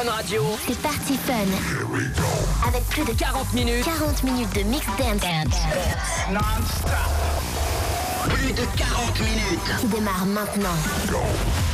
Fun Radio. C'est parti fun. Avec plus de 40 minutes. 40 minutes de mix dance. Plus de 40 minutes. Qui démarre maintenant.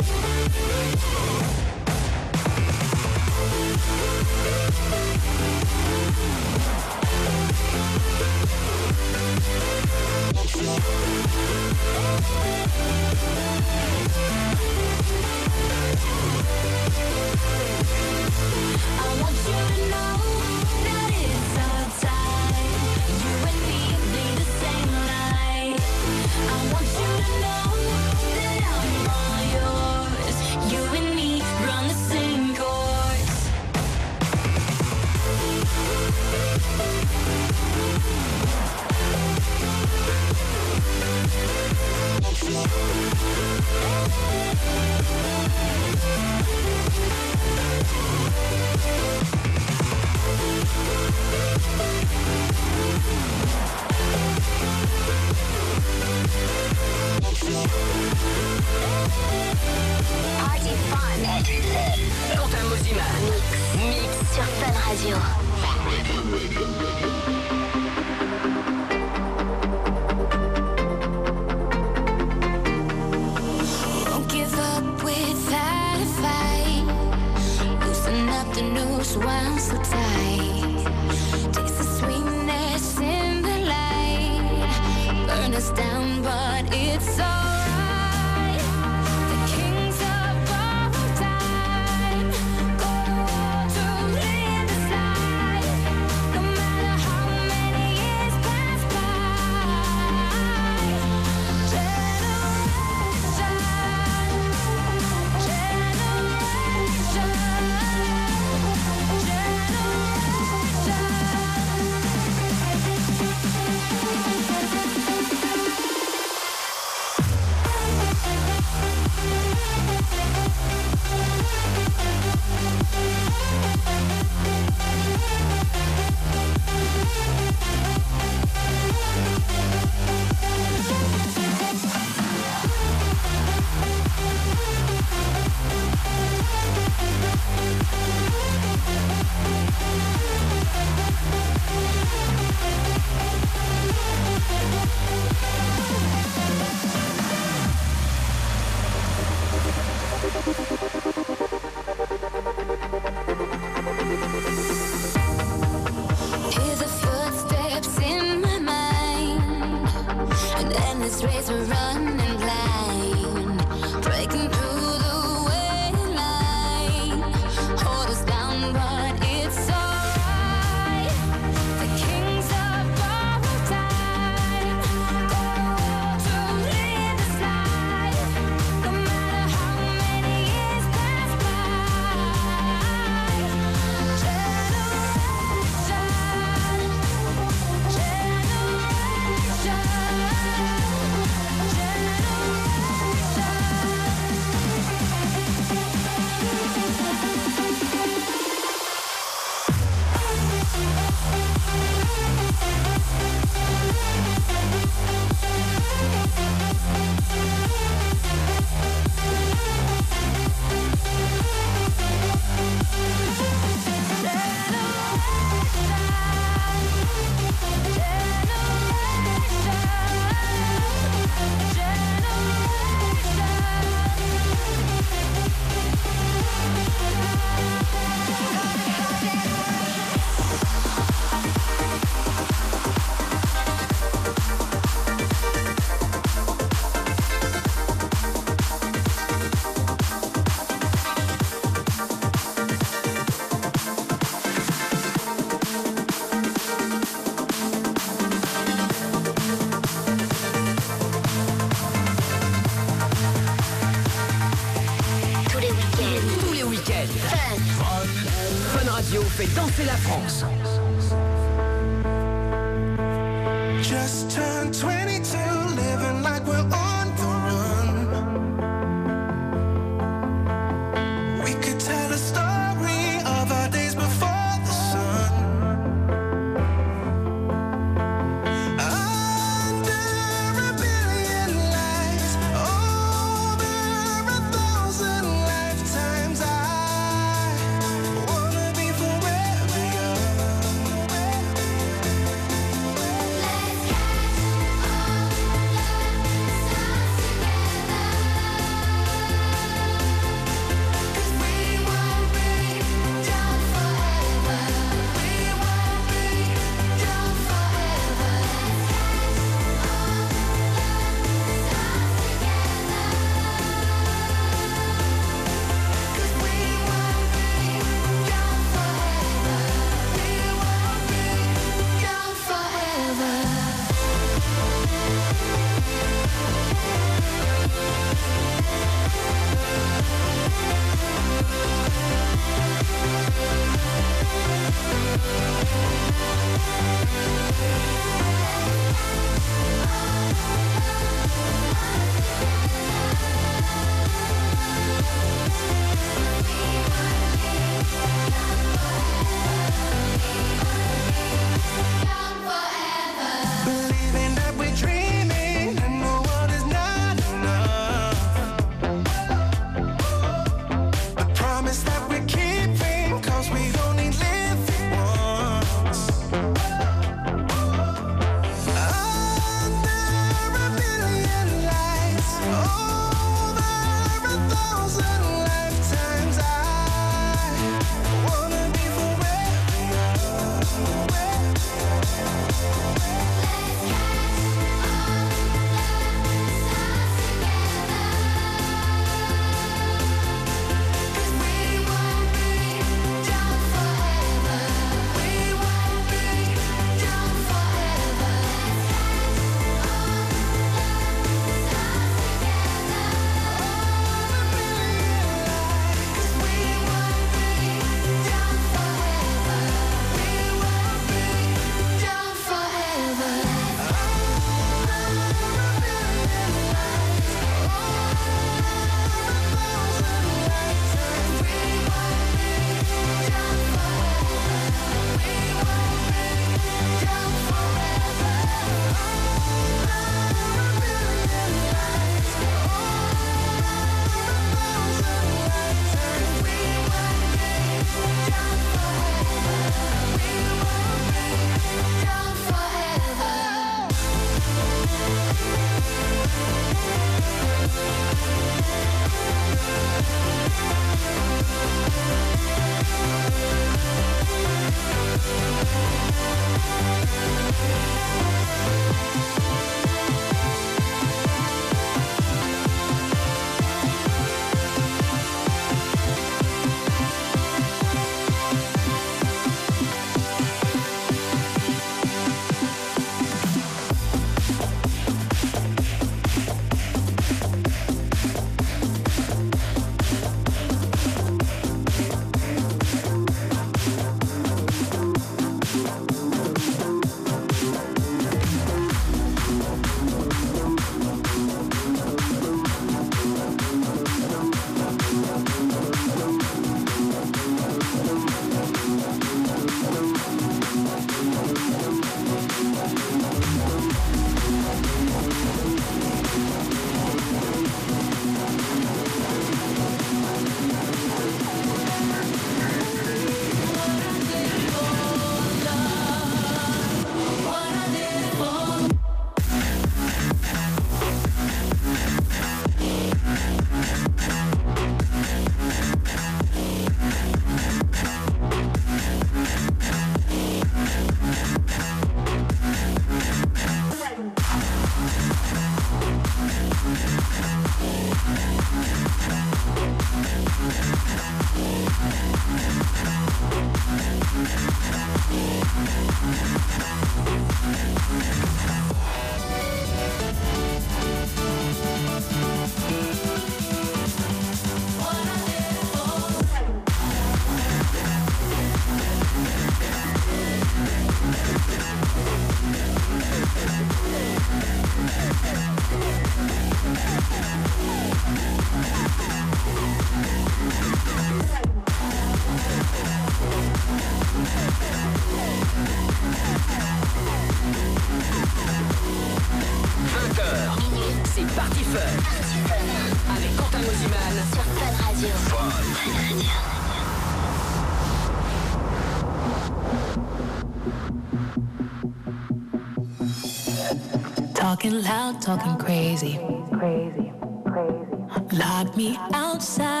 Loud, talking crazy. Crazy, crazy. Lock me outside.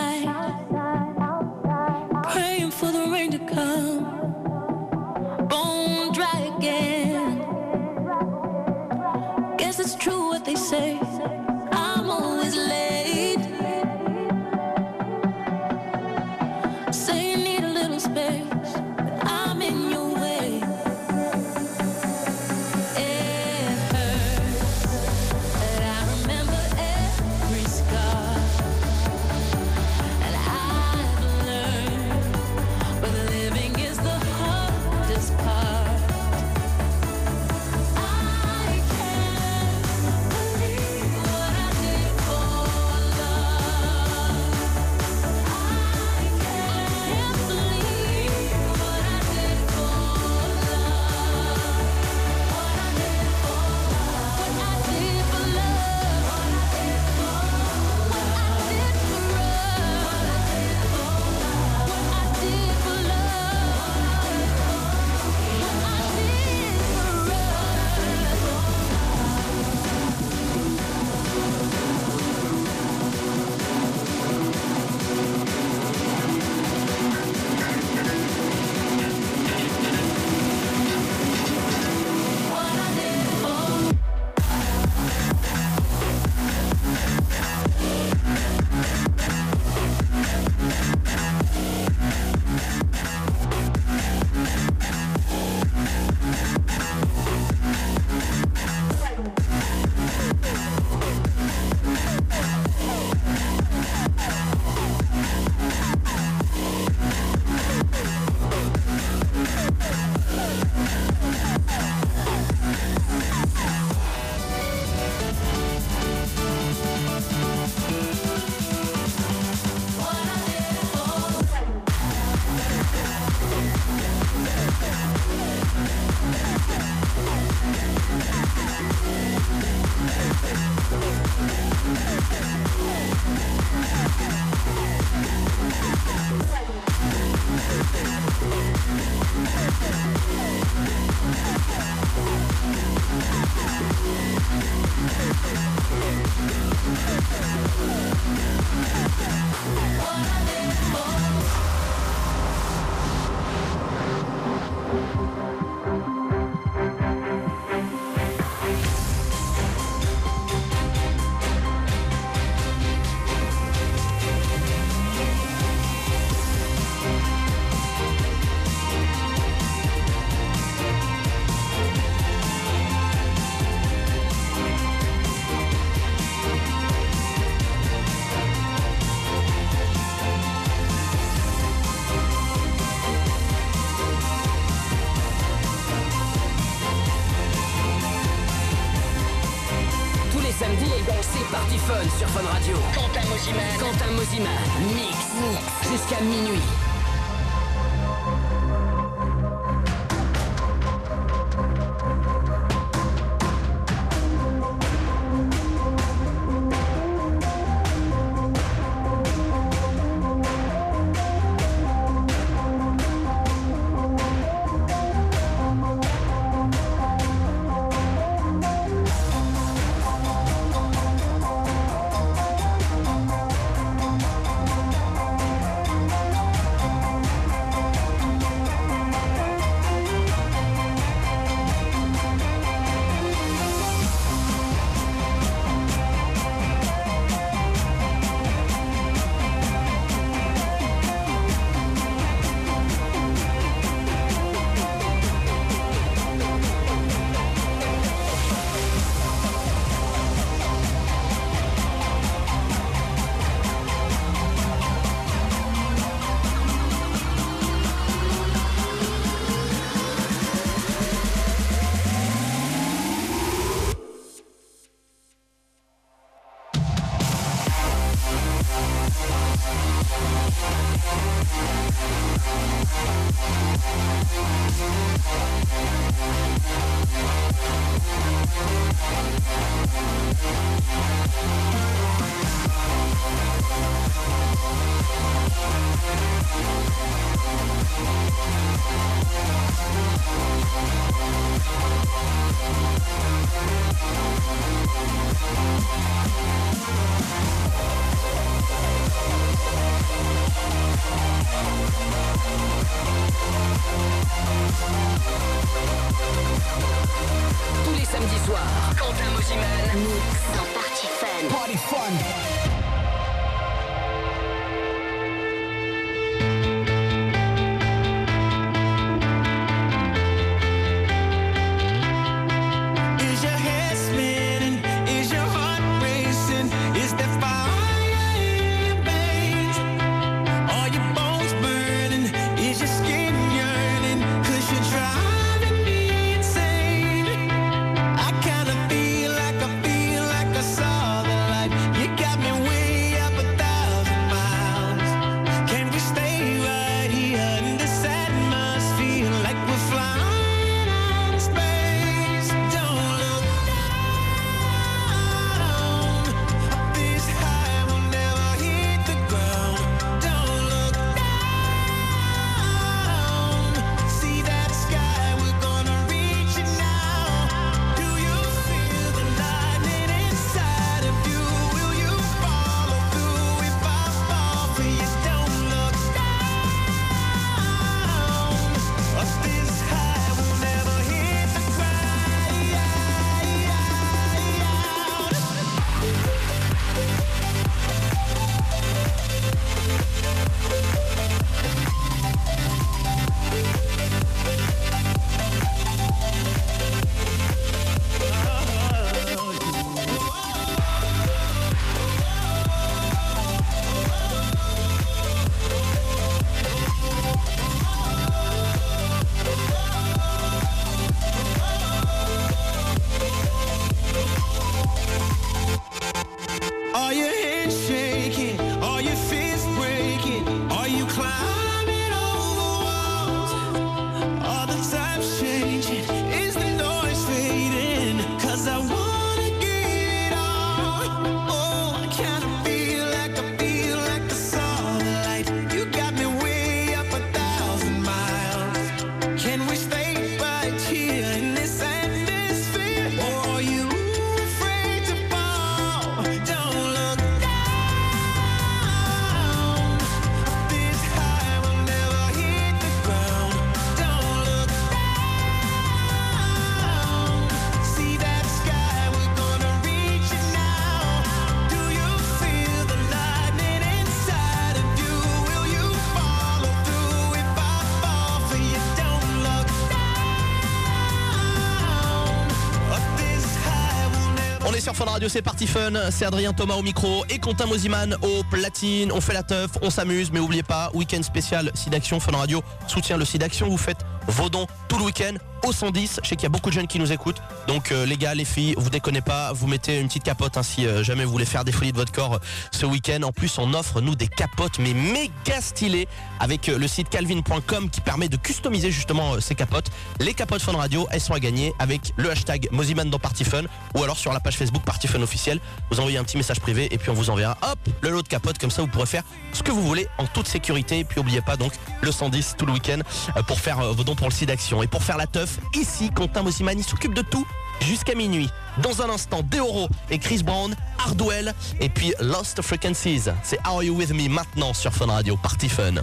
Sur Fun Radio, c'est parti fun. C'est Adrien Thomas au micro et Quentin Mosiman au platine. On fait la teuf, on s'amuse, mais oubliez pas, week-end spécial Sidaction. Fun Radio soutient le Sidaction. Vous faites vos dons tout le week-end au 110. Je sais qu'il y a beaucoup de jeunes qui nous écoutent. Donc euh, les gars, les filles, vous déconnez pas, vous mettez une petite capote hein, si euh, jamais vous voulez faire des folies de votre corps euh, ce week-end. En plus, on offre nous des capotes mais méga stylées avec le site calvin.com qui permet de customiser justement ces capotes. Les capotes Fun Radio, elles sont à gagner avec le hashtag Moziman dans Party Fun ou alors sur la page Facebook Party Fun officiel. Vous envoyez un petit message privé et puis on vous enverra hop le lot de capotes comme ça vous pourrez faire ce que vous voulez en toute sécurité. Et puis oubliez pas donc le 110 tout le week-end pour faire vos dons pour le site d'action et pour faire la teuf ici Quentin Moziman il s'occupe de tout jusqu'à minuit. Dans un instant, Deoro et Chris Brown, Hardwell et puis Lost Frequencies. C'est Are You With Me maintenant sur Fun Radio, Party Fun.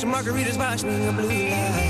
Some margaritas, blue.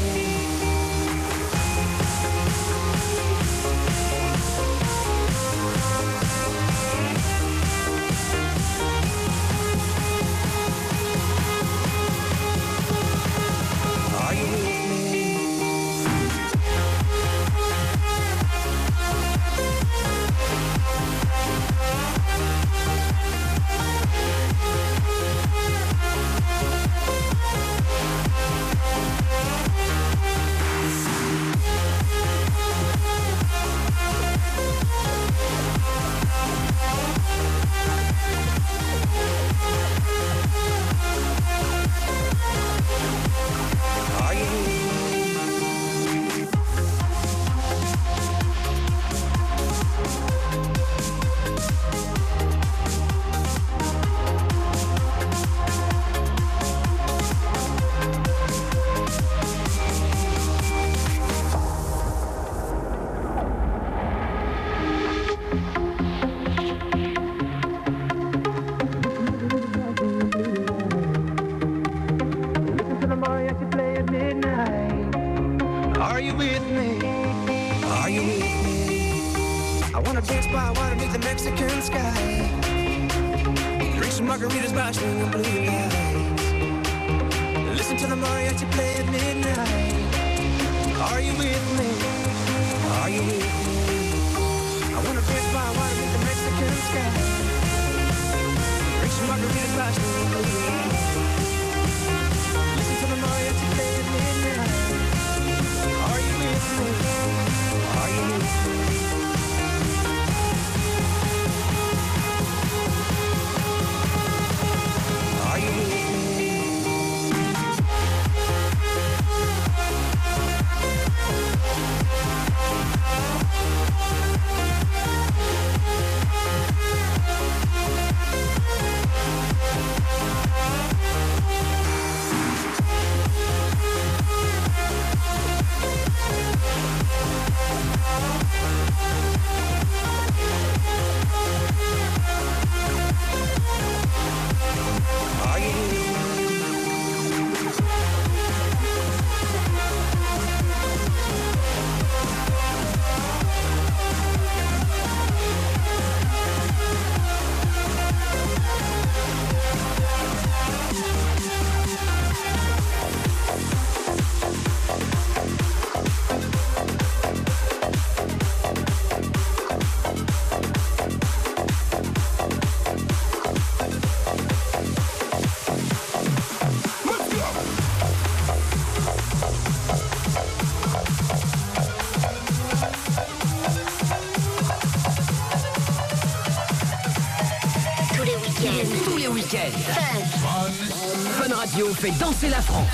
Margaritas by swinging blue fait danser la France.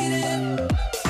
waiting.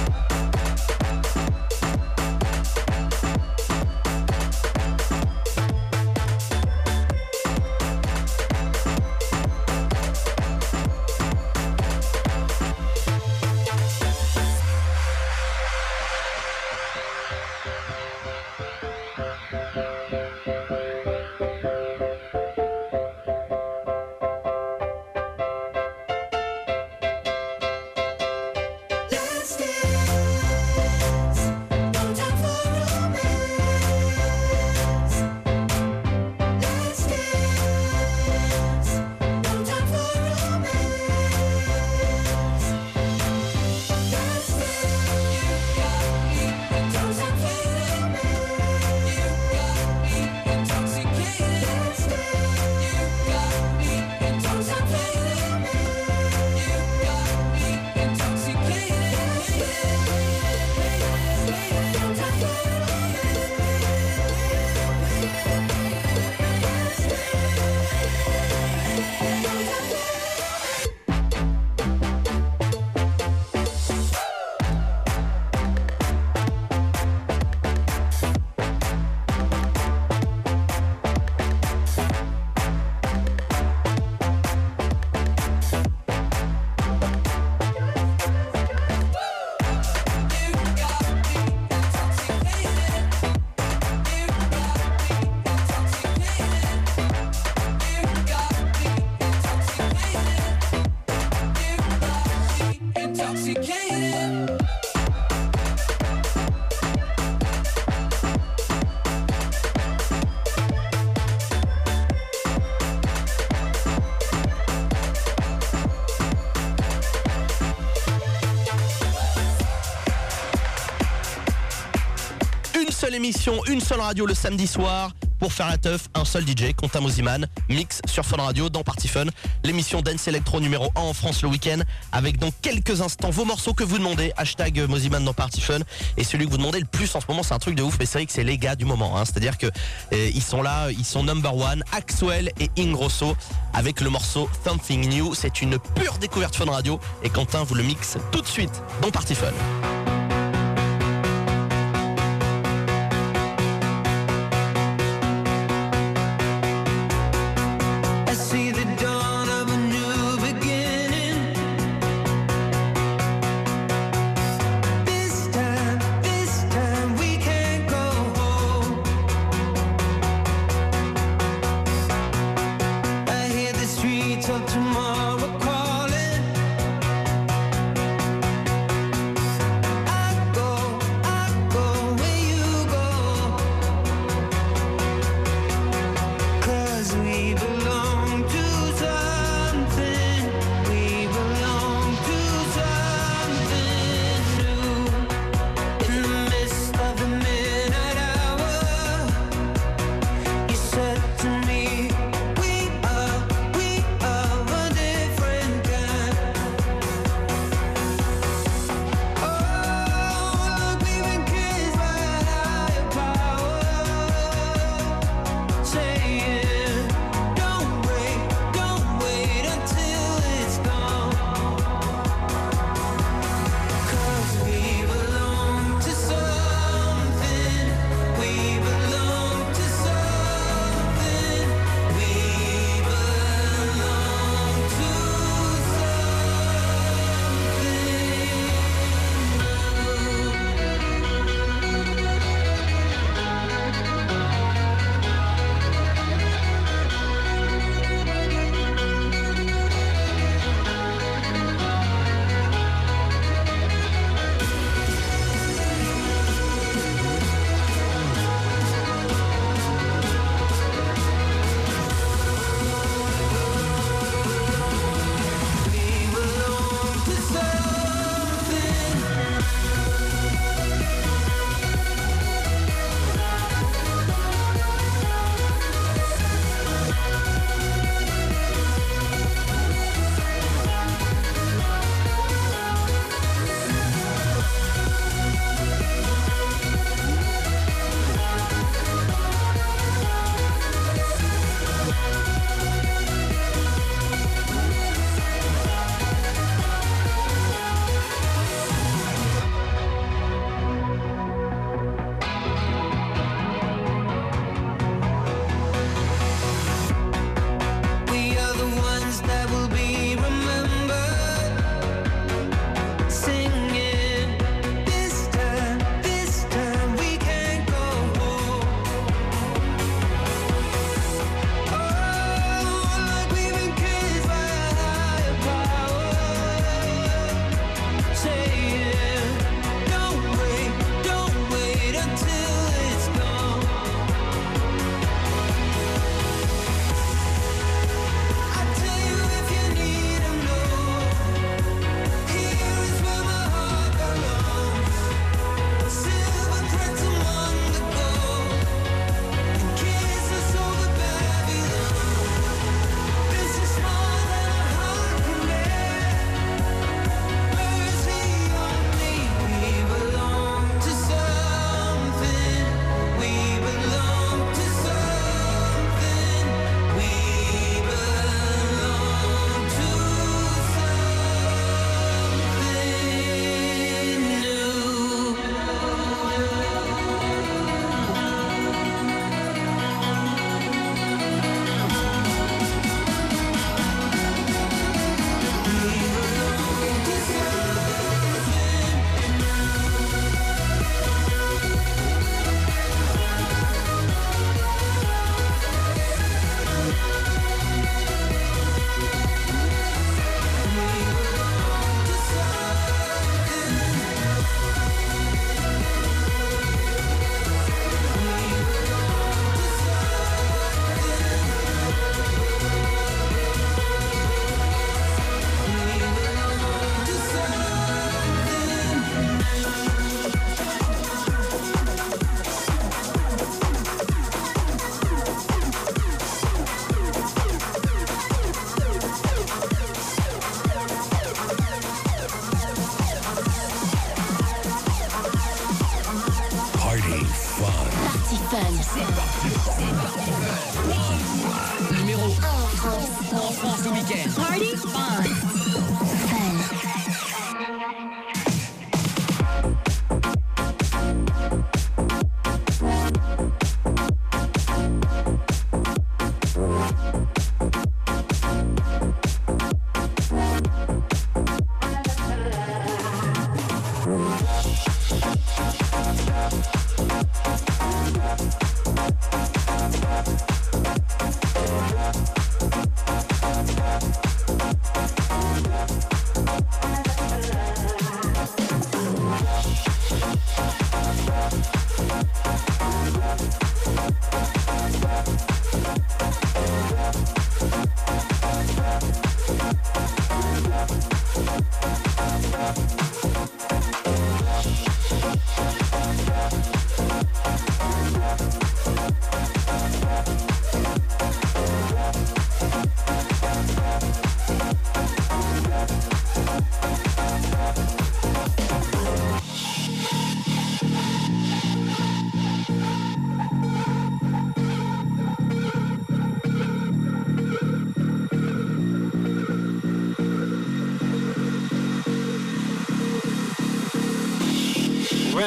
Une seule émission, une seule radio le samedi soir pour faire la teuf, un seul DJ, Quentin Mosiman, mix sur Fun Radio dans Party Fun, l'émission Dance Electro numéro 1 en France le week-end, avec dans quelques instants vos morceaux que vous demandez, hashtag Mosiman dans Party Fun, et celui que vous demandez le plus en ce moment, c'est un truc de ouf, mais c'est vrai que c'est les gars du moment, hein. c'est-à-dire que euh, ils sont là, ils sont number one, Axwell et Ingrosso, avec le morceau Something New, c'est une pure découverte Fun Radio, et Quentin vous le mixe tout de suite dans Party Fun.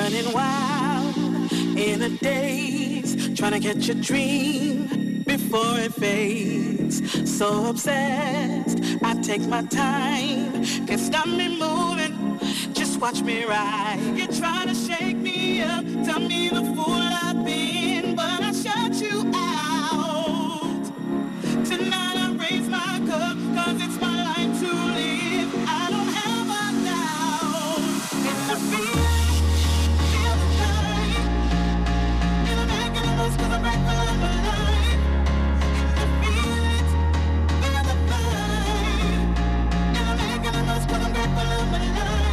running wild in a daze, trying to catch a dream before it fades. So obsessed, I take my time, can't stop me moving, just watch me ride. You're trying to shake me up, tell me the fool. love, my love.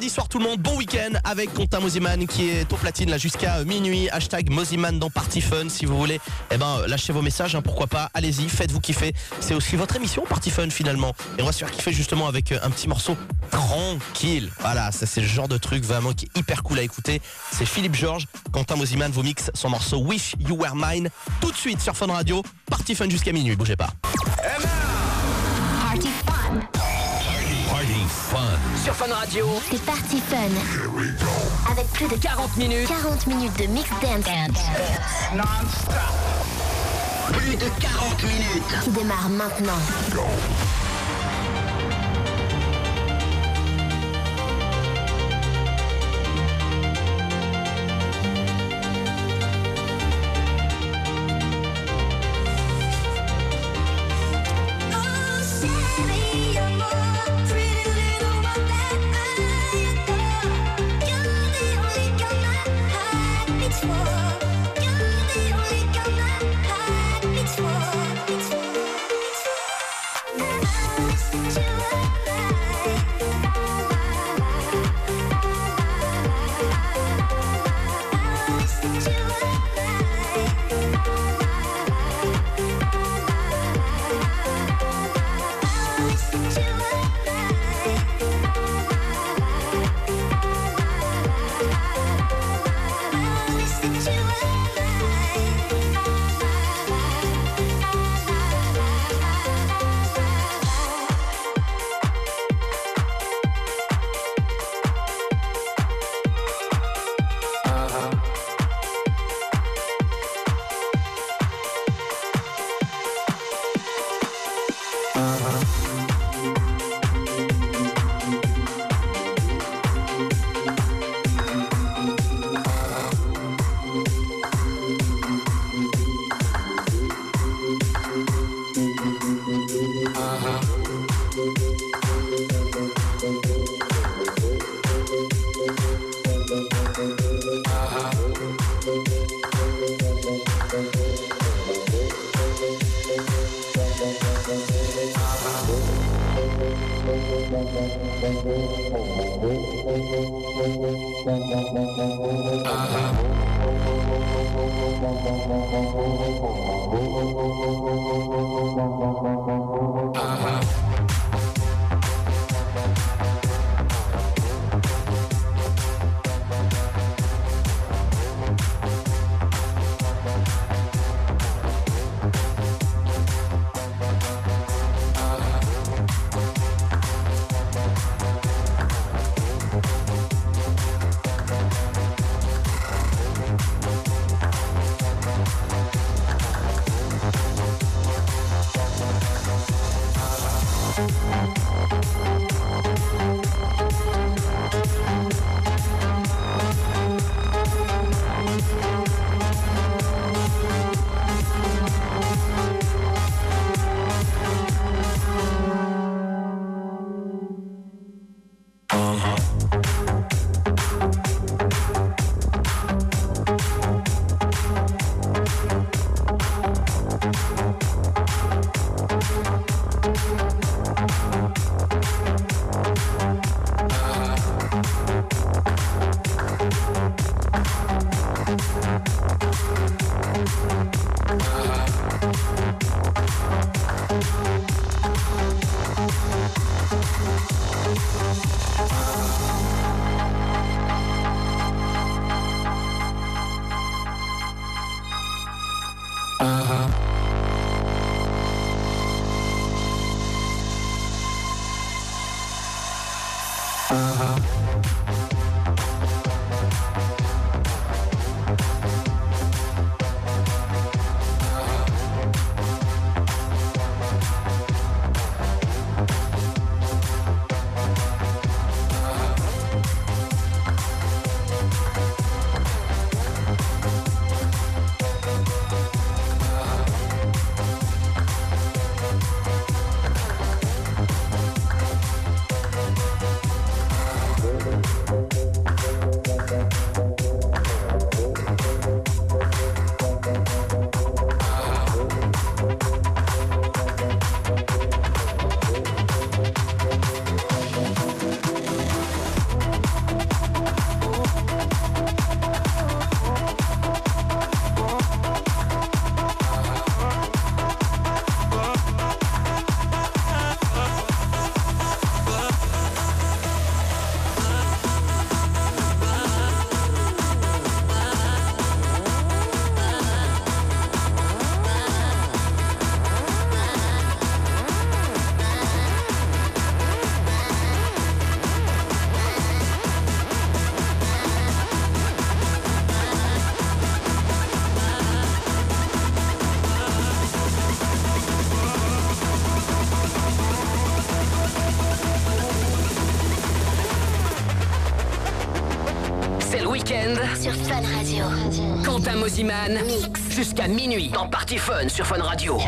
Samedi soir tout le monde, bon week-end avec Quentin Mosiman qui est au platine là jusqu'à minuit. Hashtag Mosiman dans Party Fun si vous voulez. Eh ben lâchez vos messages, hein, pourquoi pas. Allez-y, faites-vous kiffer. C'est aussi votre émission Party Fun finalement. Et on va se faire kiffer justement avec euh, un petit morceau tranquille. Voilà, ça c'est le genre de truc vraiment qui est hyper cool à écouter. C'est Philippe Georges, Quentin Mosiman vous mixe son morceau Wish You Were Mine tout de suite sur Fun Radio. Party Fun jusqu'à minuit, bougez pas. Radio, C'est Party Fun. Avec plus de 40 minutes 40 minutes de mix dance Plus de 40 minutes. qui démarre maintenant. C'est uh, Mosiman. Jusqu'à minuit dans Party Fun sur Fun Radio.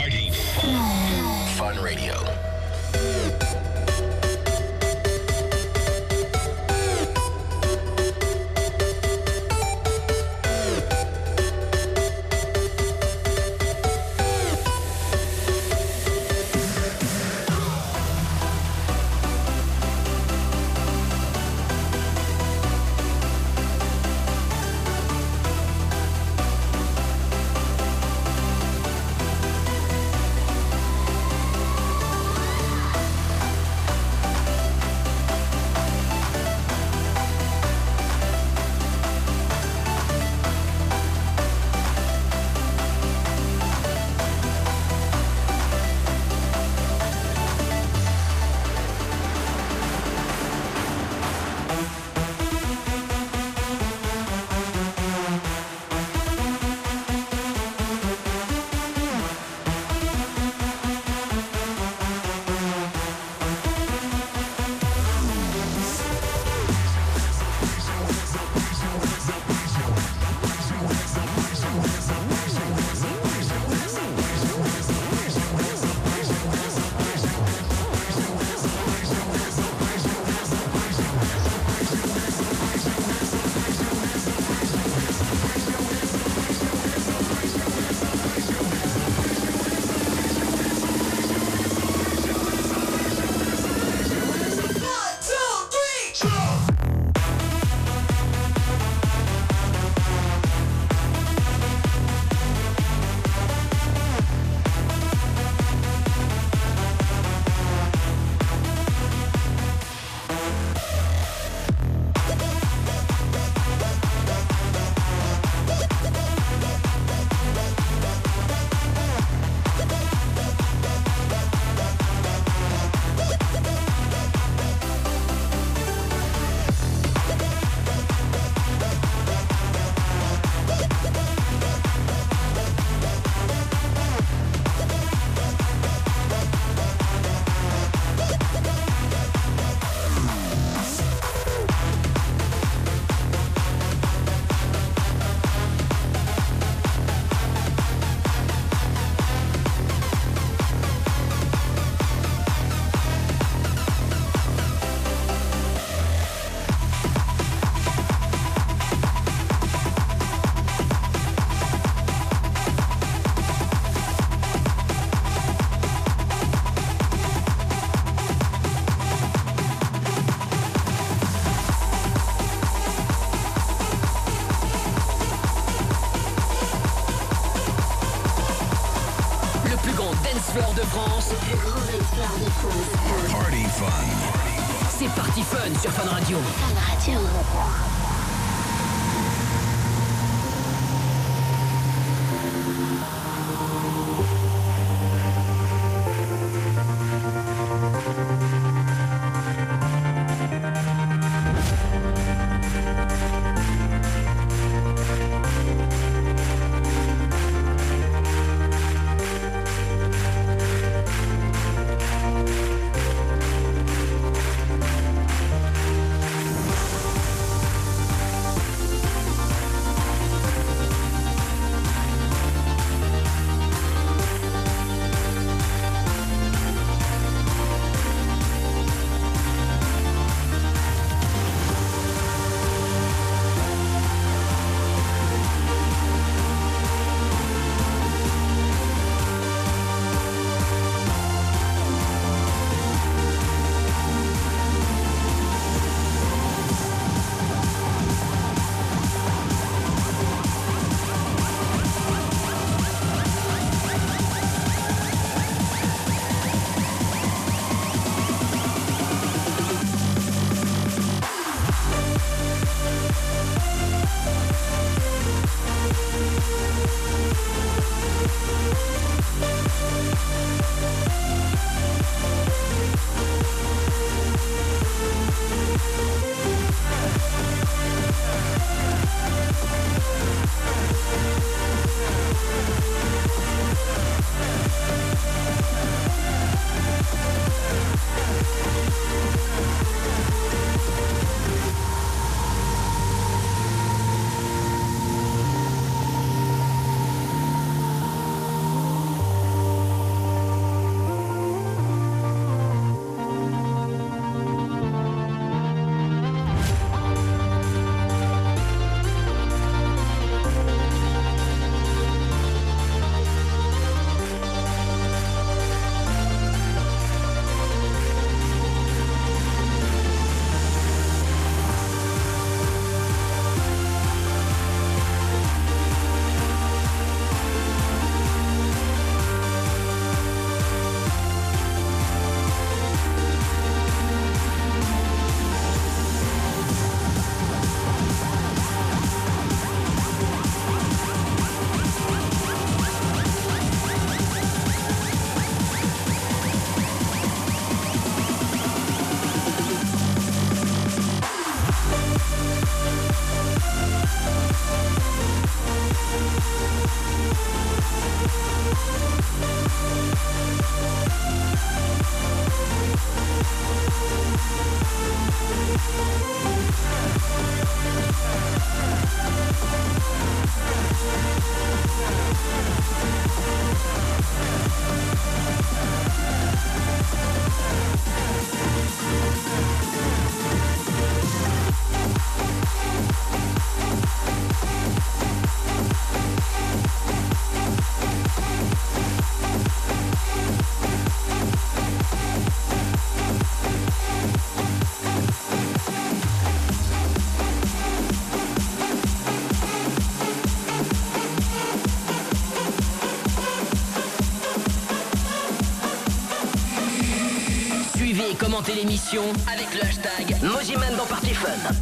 L'émission avec le hashtag Moziman dans Party Fun.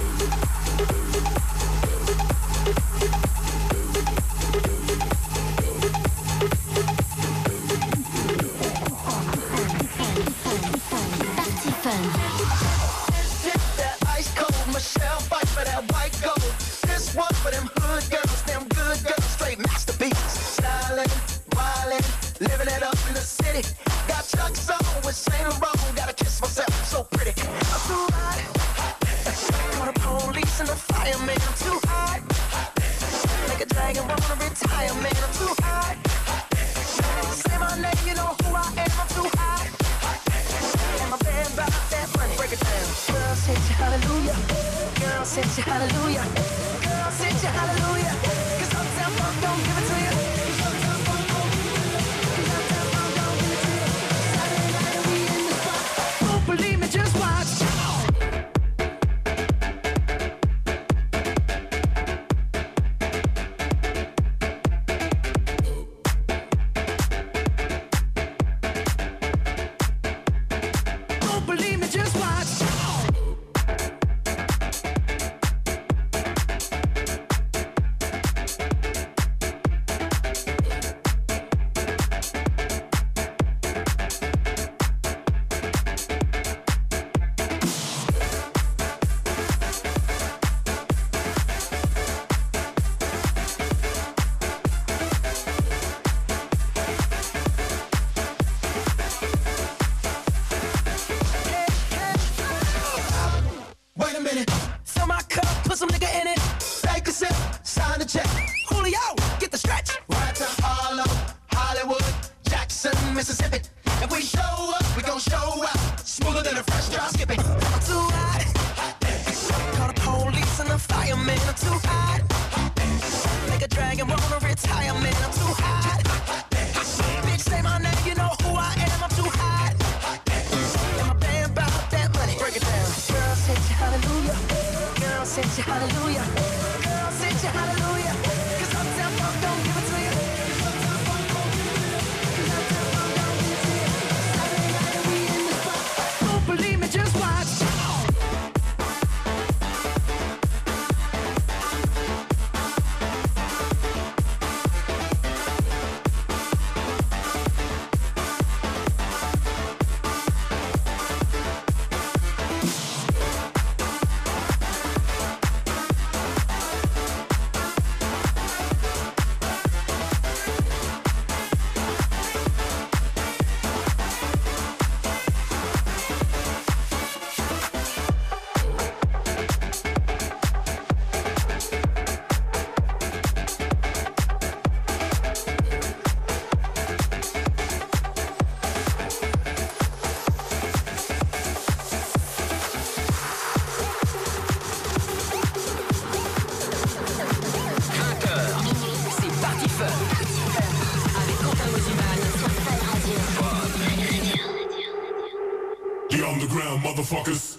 motherfuckers.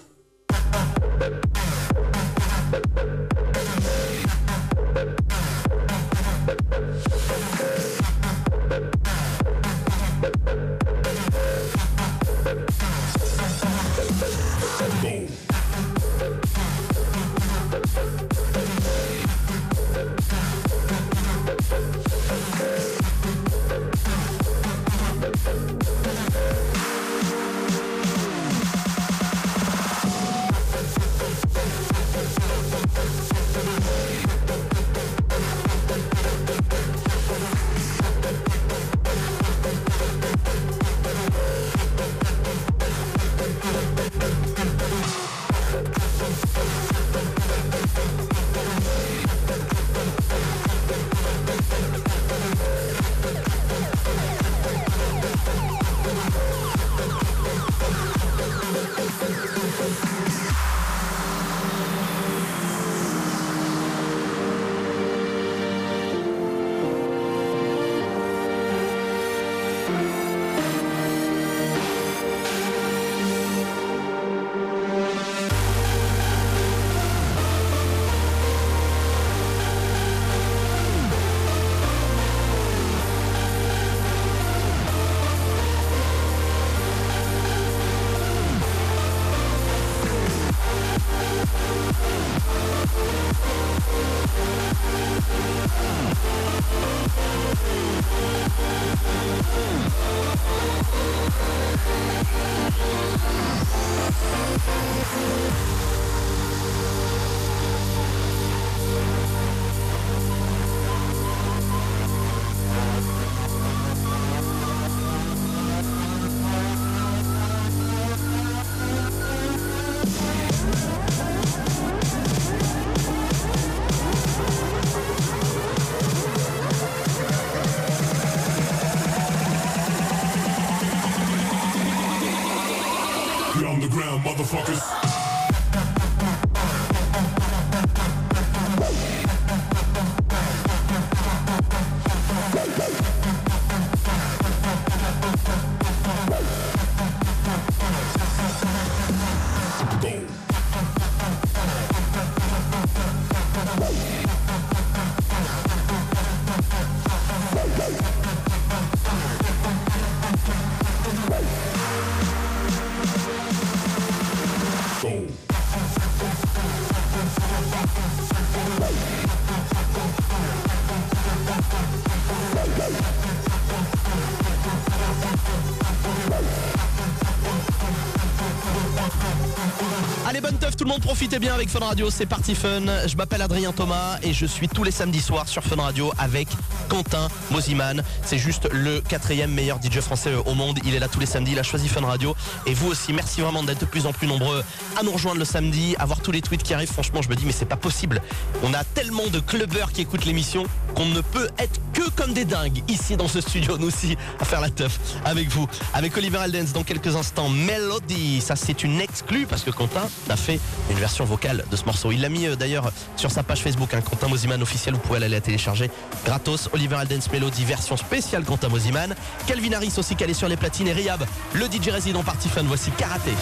Bien avec Fun Radio, c'est parti Fun. Je m'appelle Adrien Thomas et je suis tous les samedis soirs sur Fun Radio avec Quentin Moziman. C'est juste le quatrième meilleur DJ français euh, au monde. Il est là tous les samedis, il a choisi Fun Radio. Et vous aussi, merci vraiment d'être de plus en plus nombreux à nous rejoindre le samedi, à voir tous les tweets qui arrivent. Franchement, je me dis, mais c'est pas possible. On a tellement de clubbers qui écoutent l'émission qu'on ne peut être comme des dingues ici dans ce studio, nous aussi, à faire la teuf avec vous. Avec Oliver Aldens dans quelques instants. Melody, ça c'est une exclue parce que Quentin a fait une version vocale de ce morceau. Il l'a mis euh, d'ailleurs sur sa page Facebook, hein, Quentin Moziman officiel, vous pouvez aller la télécharger gratos. Oliver Aldens Melody, version spéciale Quentin Moziman. Calvin Harris aussi calé sur les platines et Riab, le DJ résident Party Fun. Voici Karaté.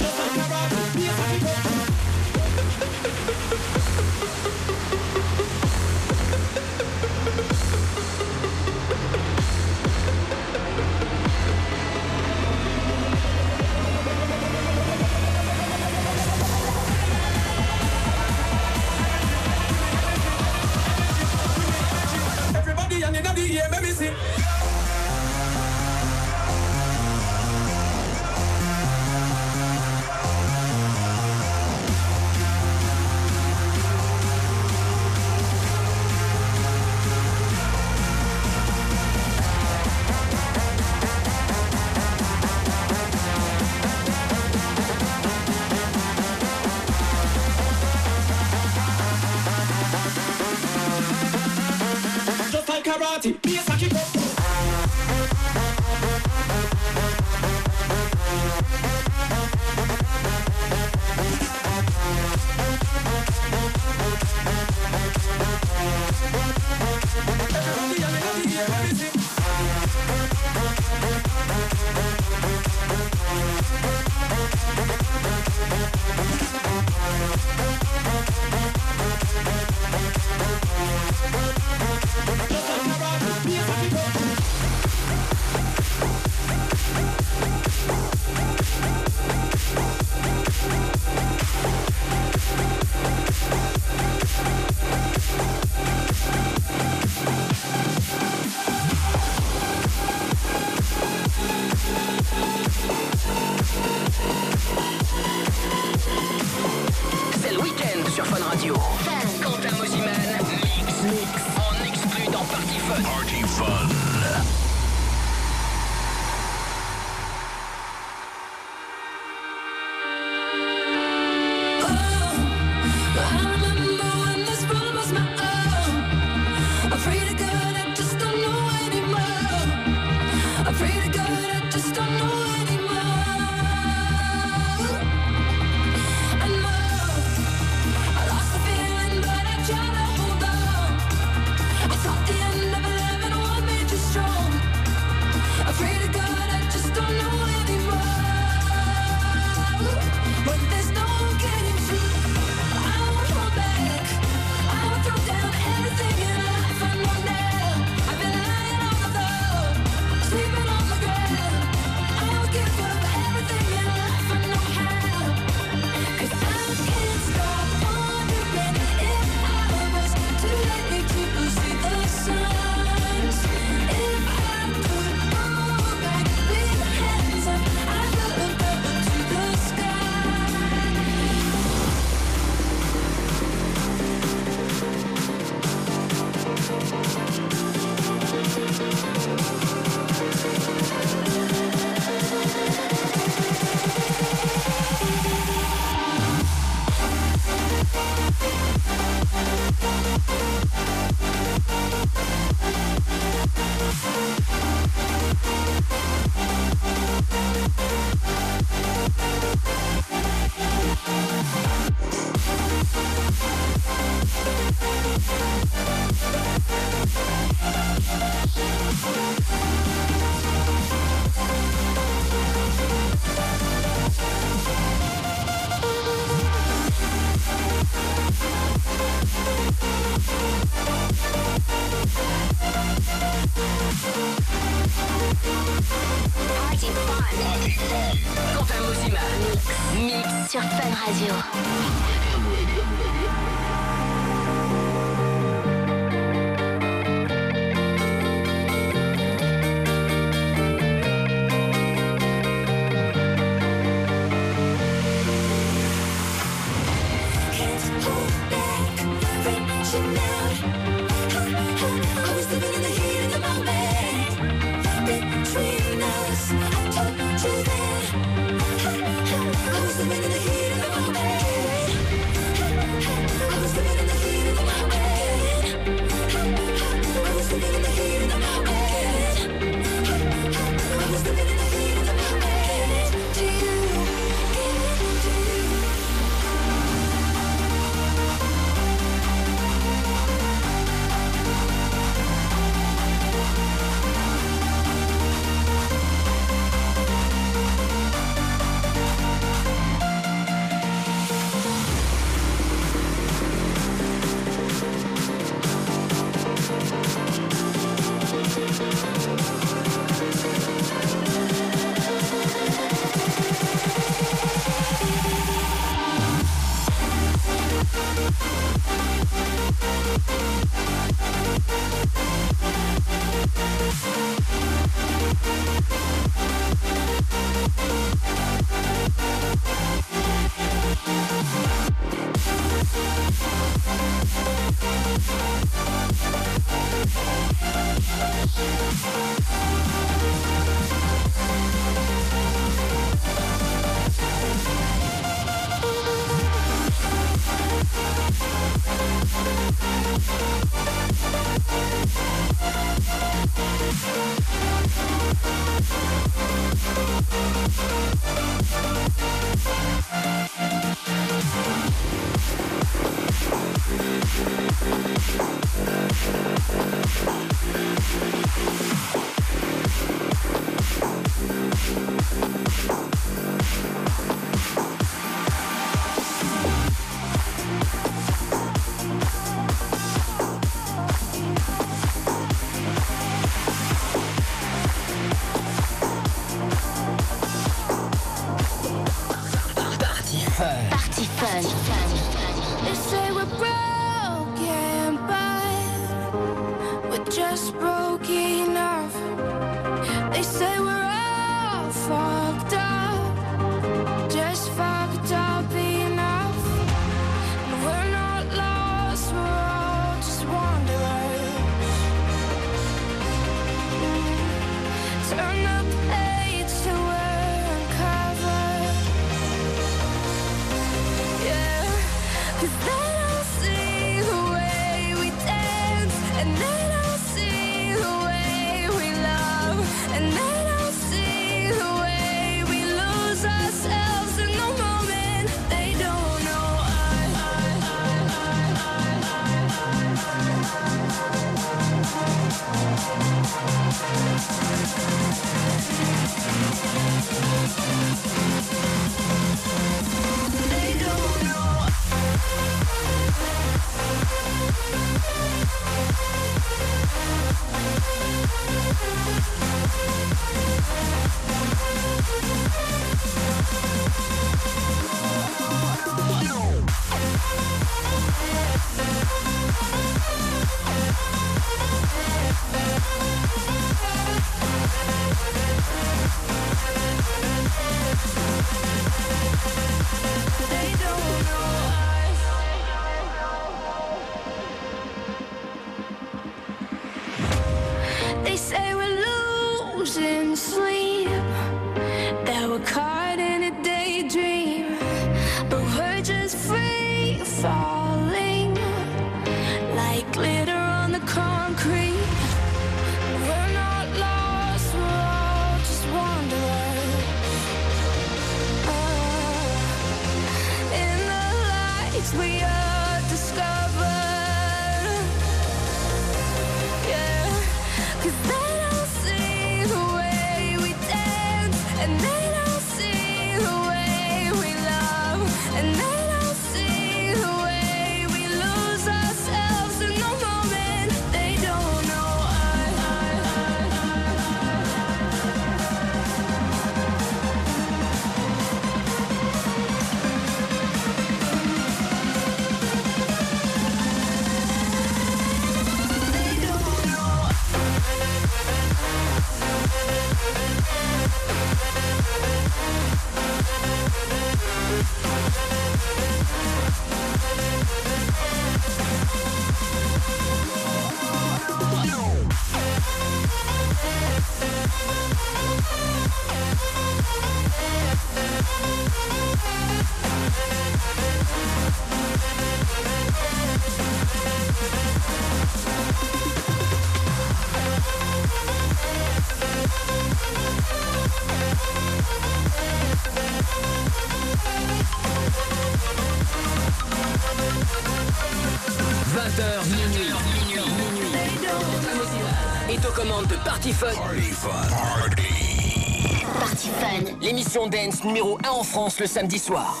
numéro 1 en France le samedi soir.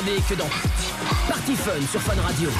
demander que dans Party Fun sur Fun Radio.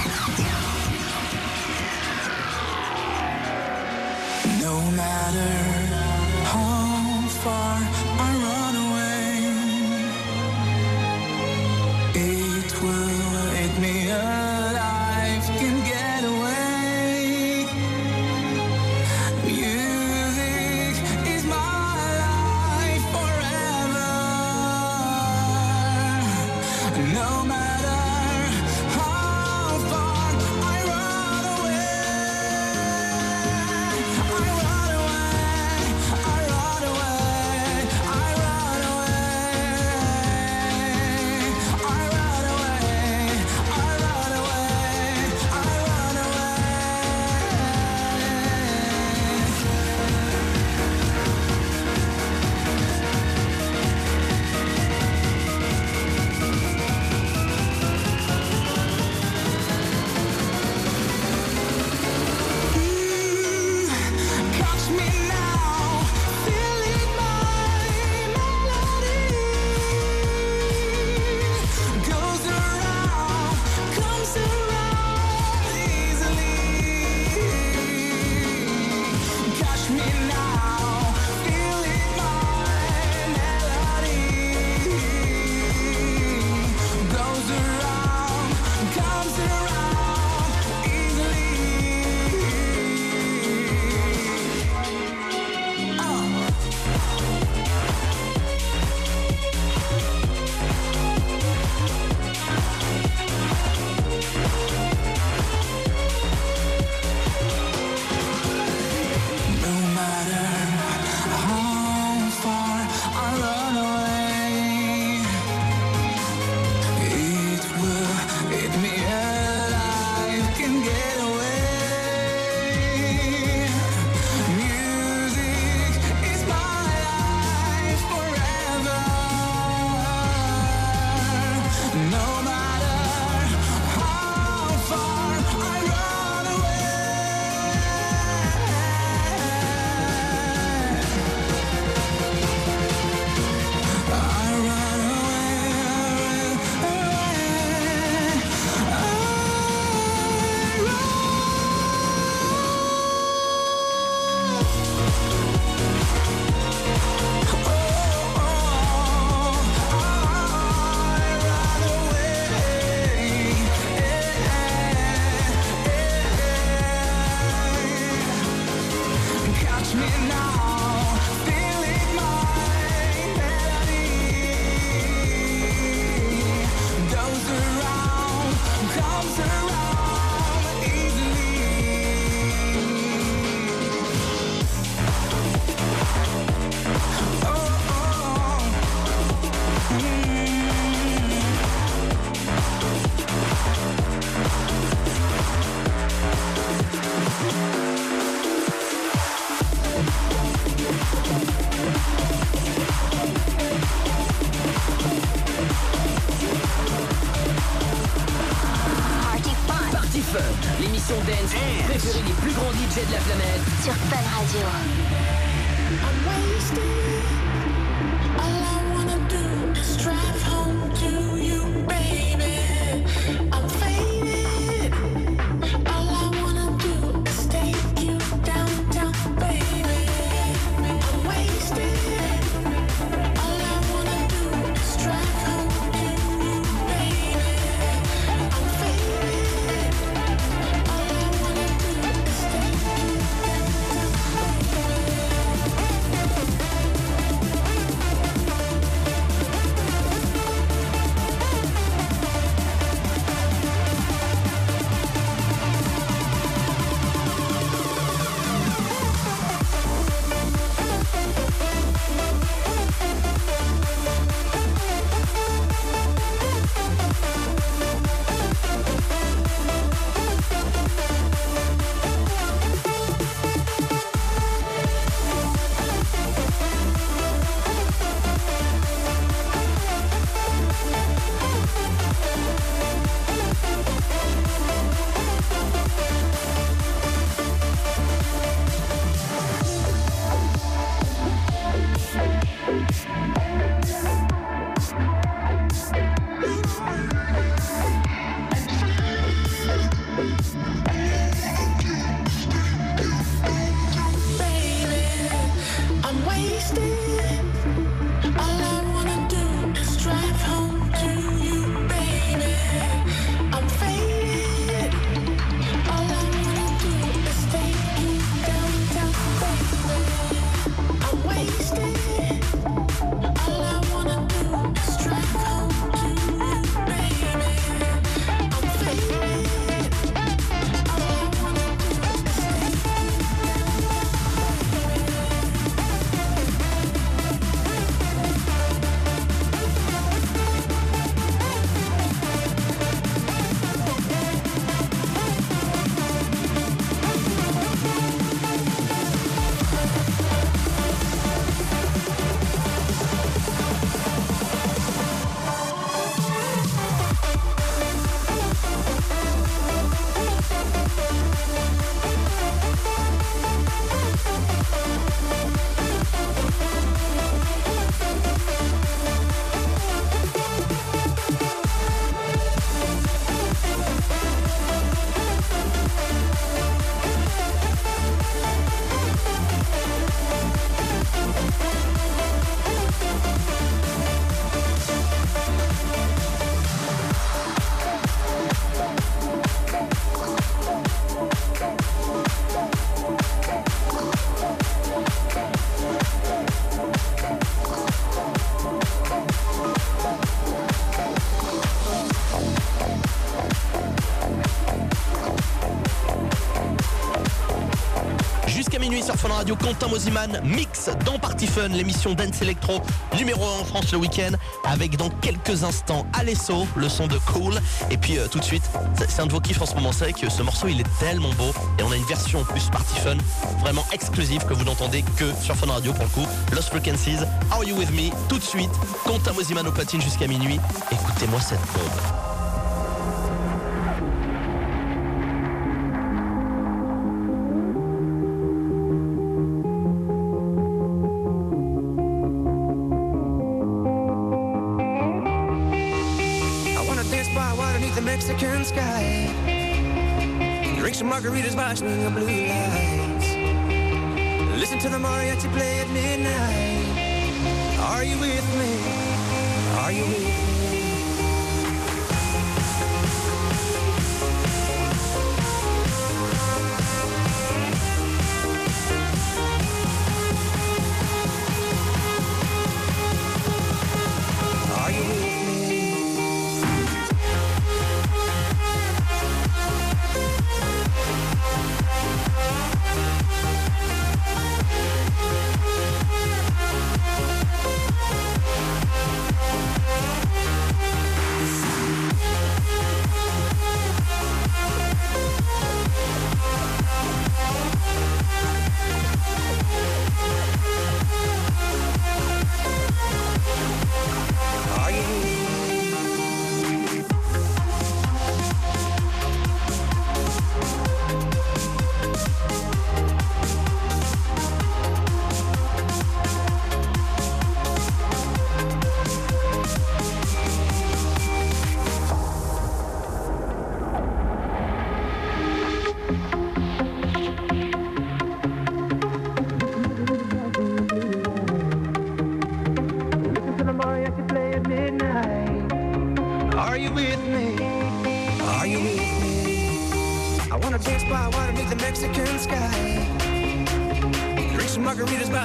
Radio, mix dans Party Fun, l'émission Dance Electro numéro 1 en France le week-end, avec dans quelques instants Alesso, le son de Cool. Et puis euh, tout de suite, c'est un de vos kiffs en ce moment, c'est que ce morceau il est tellement beau. Et on a une version plus Party Fun, vraiment exclusive que vous n'entendez que sur Fun Radio pour le coup. Lost Frequencies, Are You With Me? Tout de suite, Quentin Mosiman au platine jusqu'à minuit. Écoutez-moi cette bombe.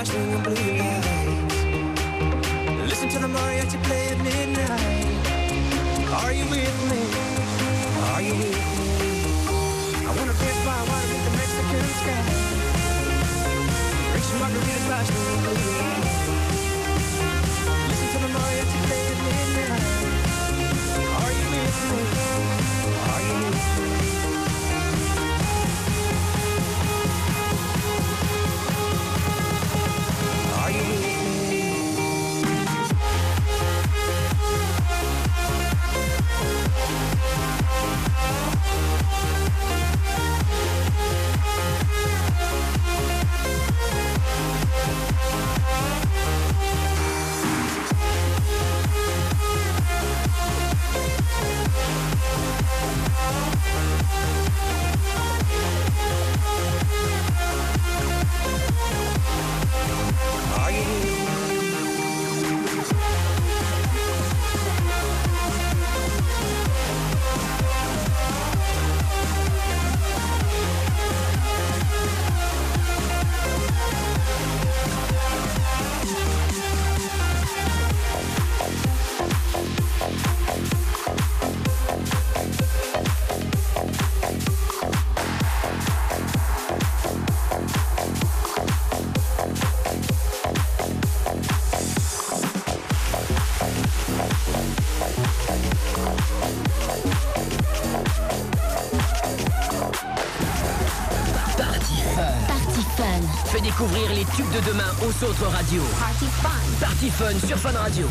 Margaritas by swinging blue lights. Listen to the mariachi play at midnight. Are you with me? Are you with me? I wanna dance by water beneath the Mexican sky. Drink some margaritas by swinging blue lights. Listen to the mariachi play at midnight. Are you with me? Autres radios. Party Fun. Party Fun sur Fun Radio.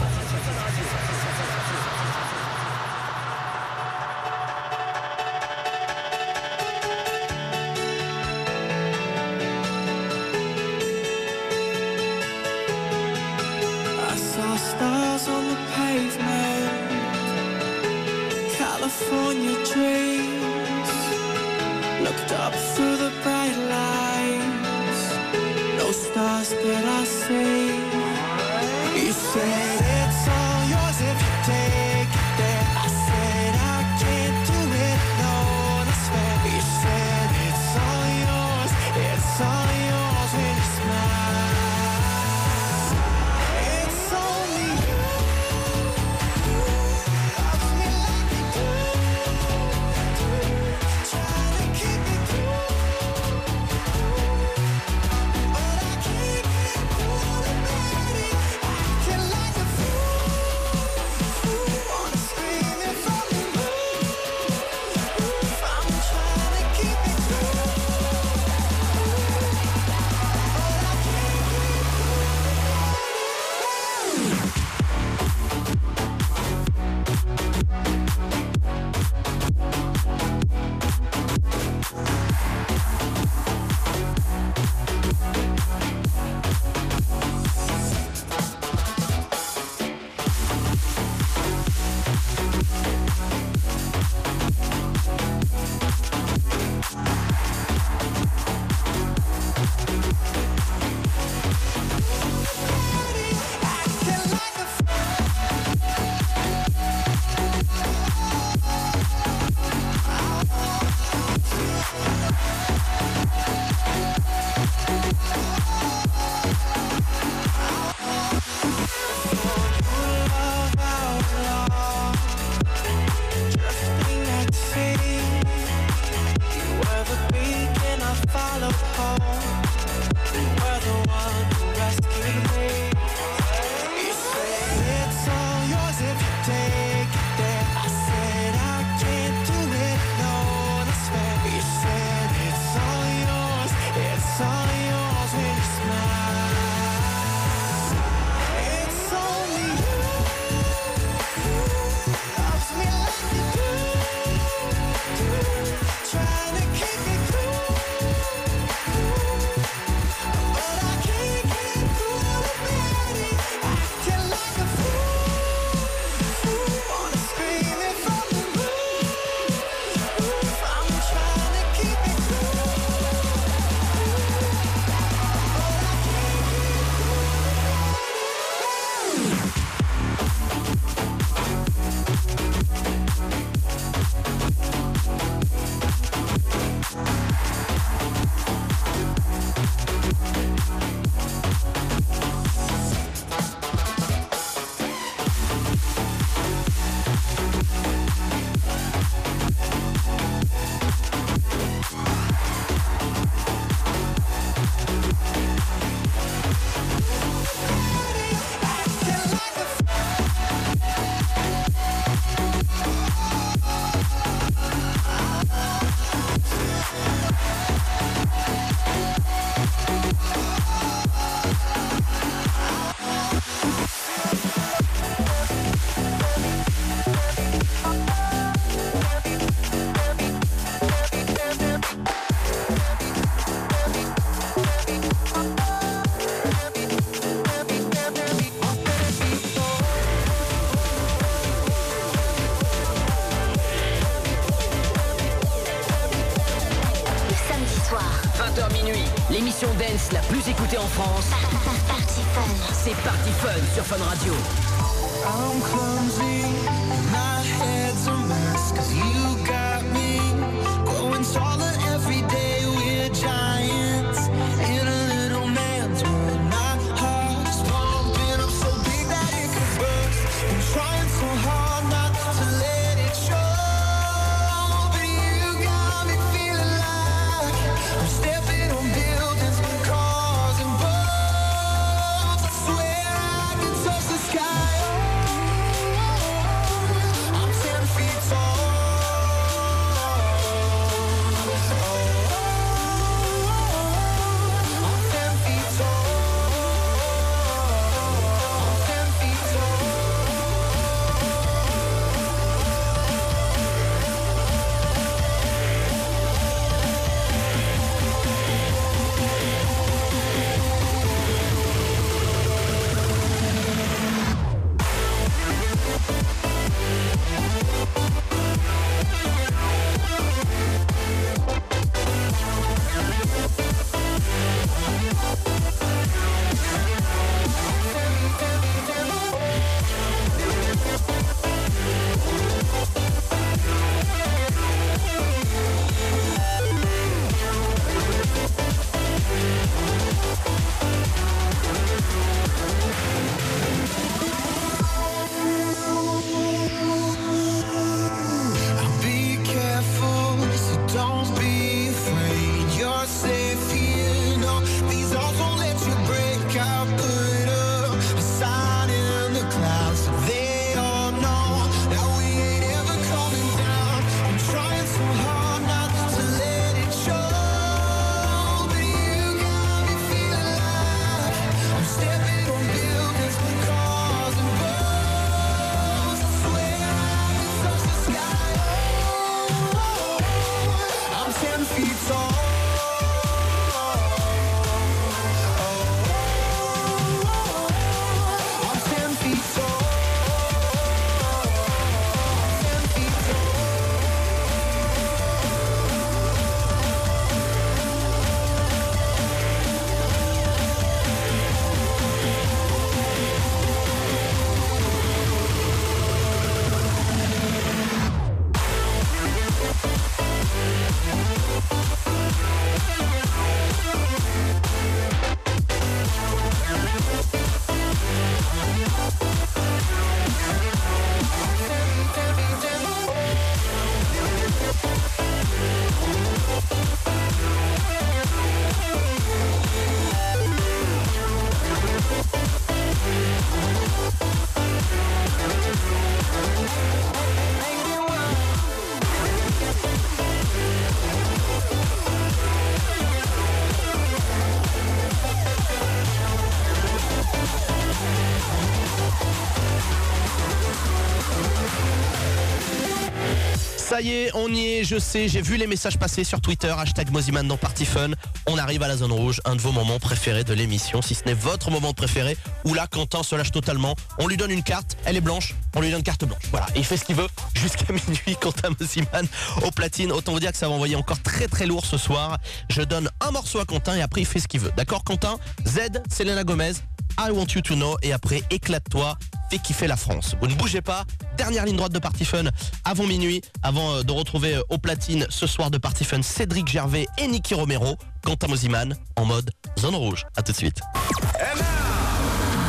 Y est, on y est, je sais, j'ai vu les messages passer sur Twitter, hashtag Moziman dans Party Fun. On arrive à la zone rouge, un de vos moments préférés de l'émission, si ce n'est votre moment préféré, où là, Quentin se lâche totalement. On lui donne une carte, elle est blanche, on lui donne carte blanche. Voilà, il fait ce qu'il veut jusqu'à minuit, Quentin Moziman au platine. Autant vous dire que ça va envoyer encore très très lourd ce soir. Je donne un morceau à Quentin et après il fait ce qu'il veut. D'accord, Quentin? Z, Selena Gomez, I Want You to Know, et après éclate-toi, fais kiffer la France. Vous ne bougez pas, dernière ligne droite de Party Fun avant minuit, avant euh, de retrouver euh, au platine ce soir de Party Fun Cédric Gervais et Nicky Romero, Quentin Moziman en mode zone rouge. À tout de suite.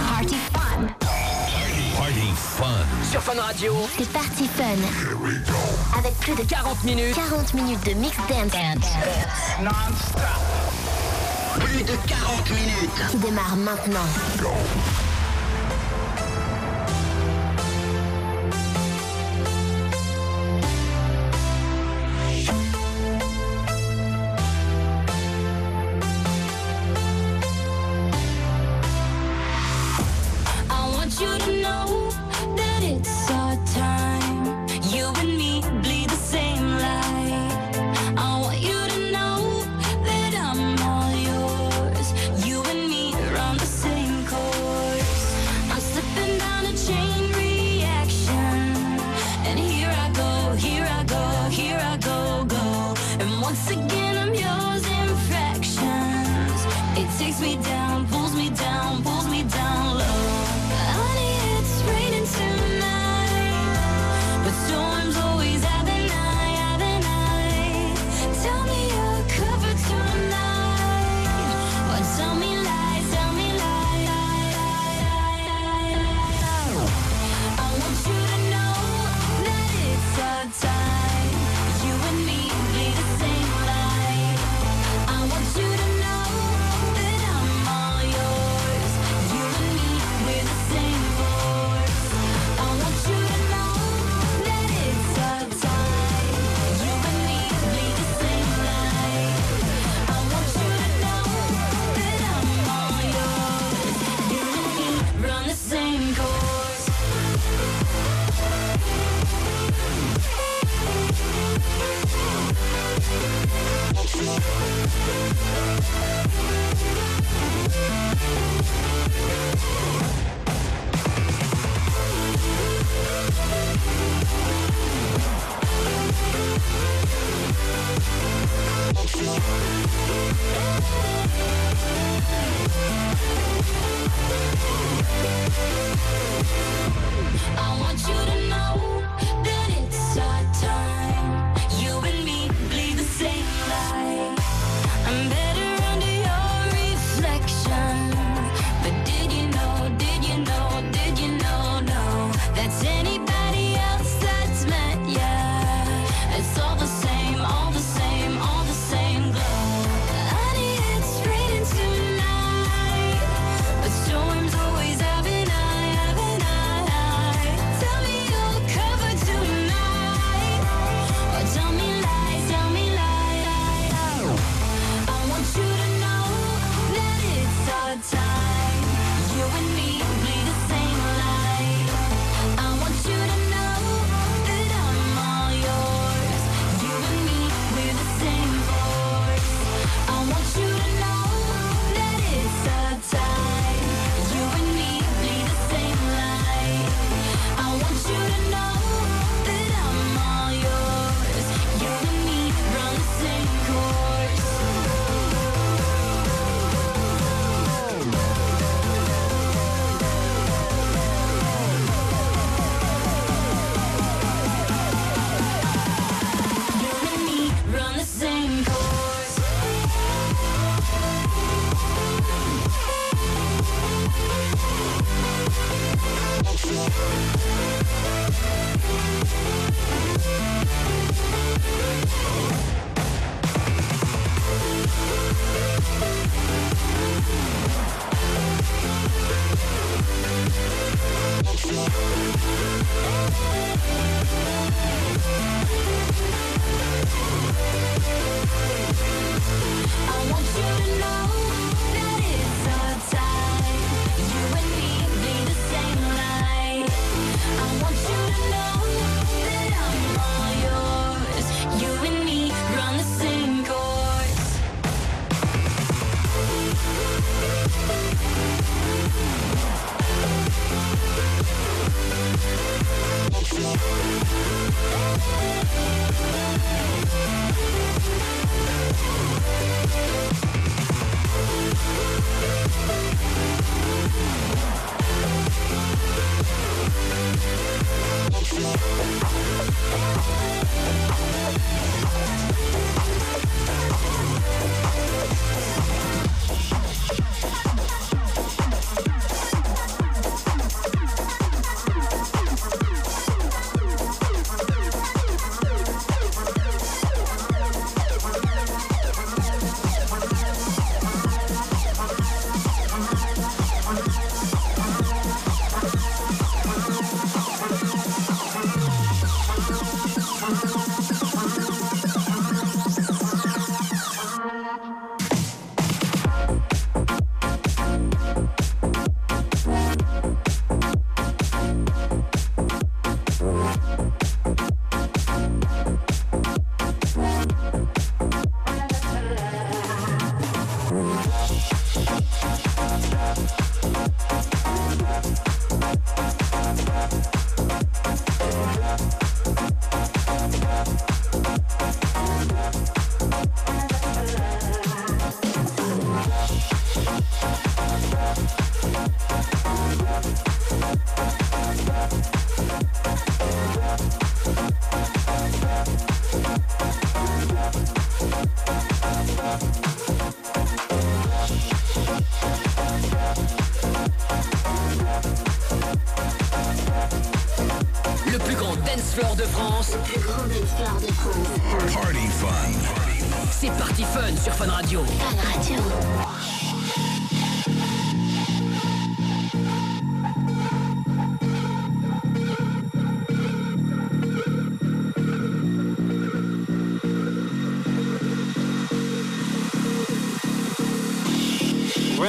Party Fun. Party fun. Sur Fun Radio, C'est Party Fun. Avec plus de 40 minutes 40 minutes de mix dance Plus de 40 minutes. qui démarre maintenant. I I want you to know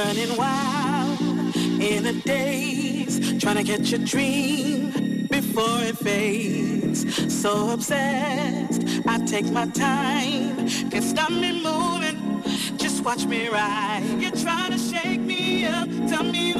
running wild in a daze, trying to catch a dream before it fades. So obsessed, I take my time, can't stop me moving, just watch me ride. You're trying to shake me up, tell me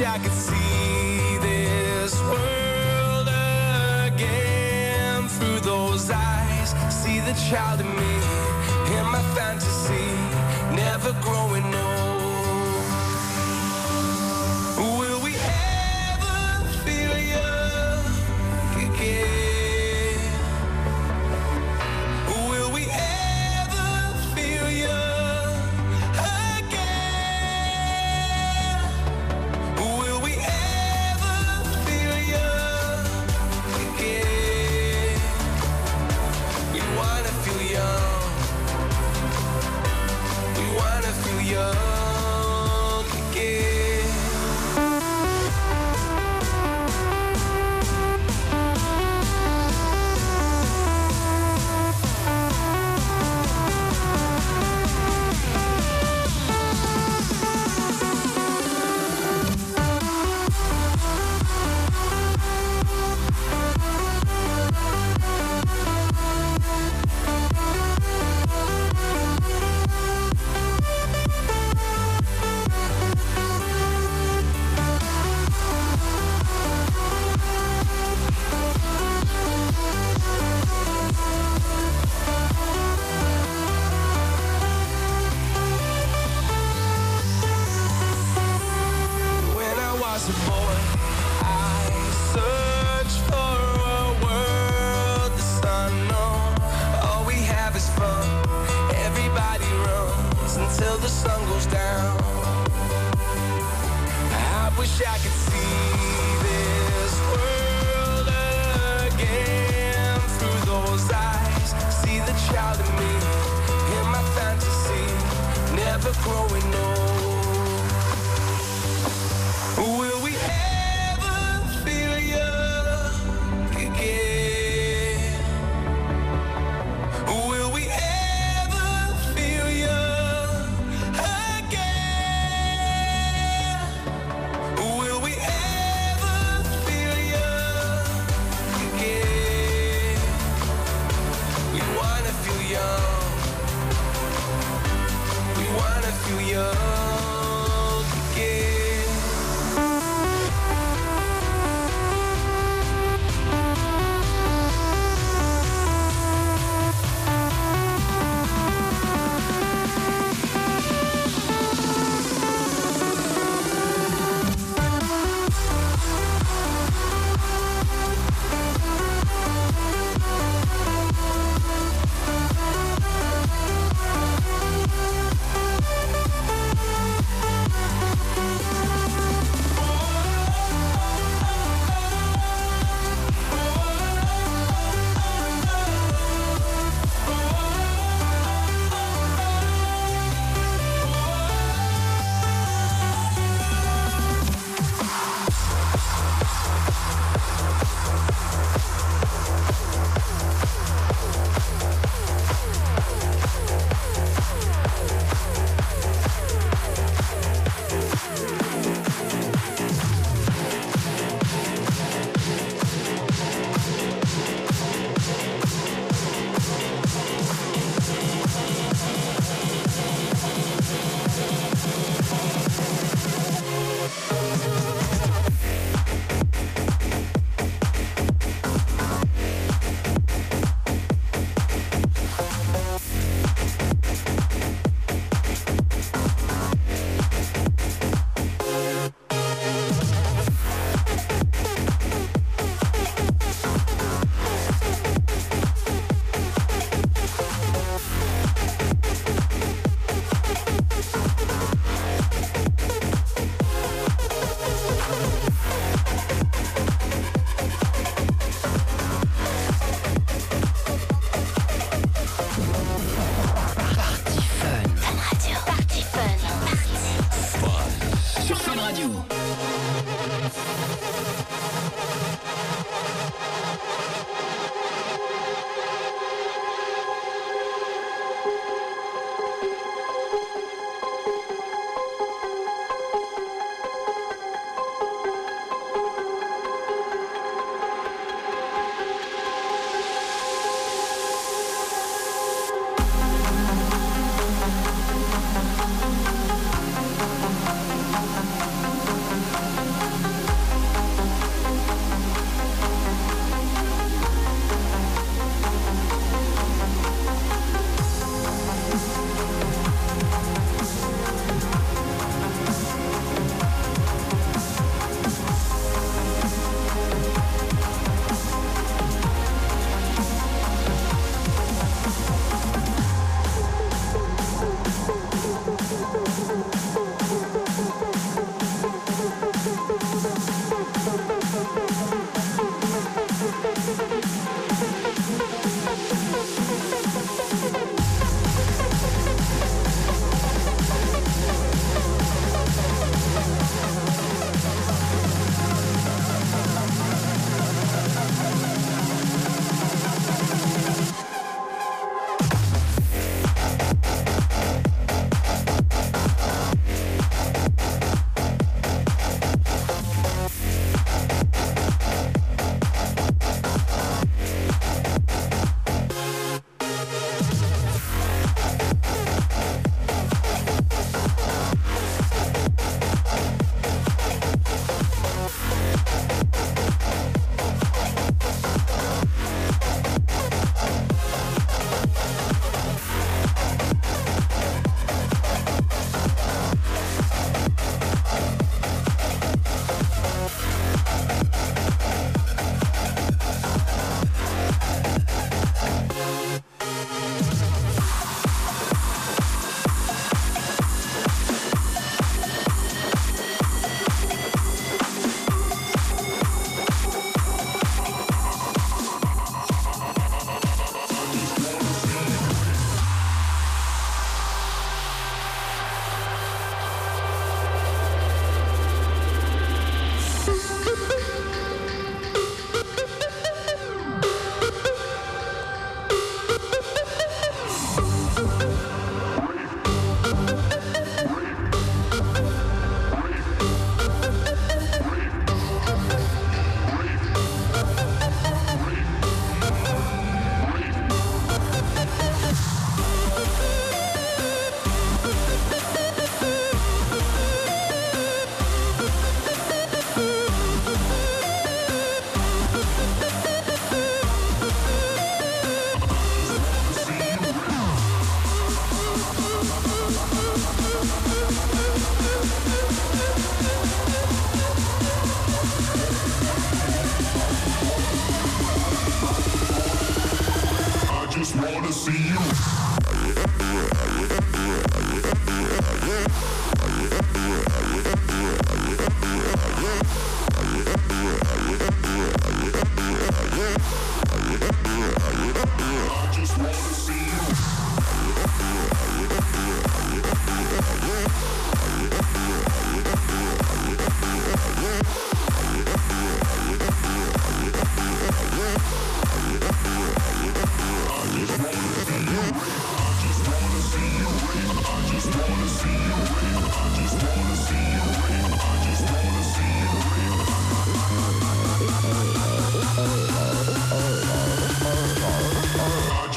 wish I could see this world again through those eyes. See the child in me, in my fantasy, never growing up.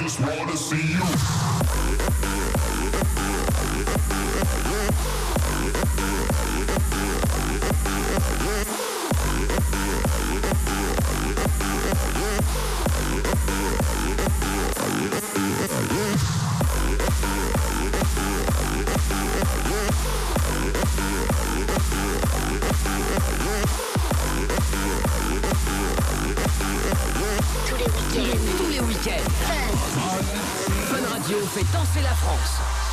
just wanna see you. Yeah. Tous les week-ends. Tous Week Fun Radio fait danser la France.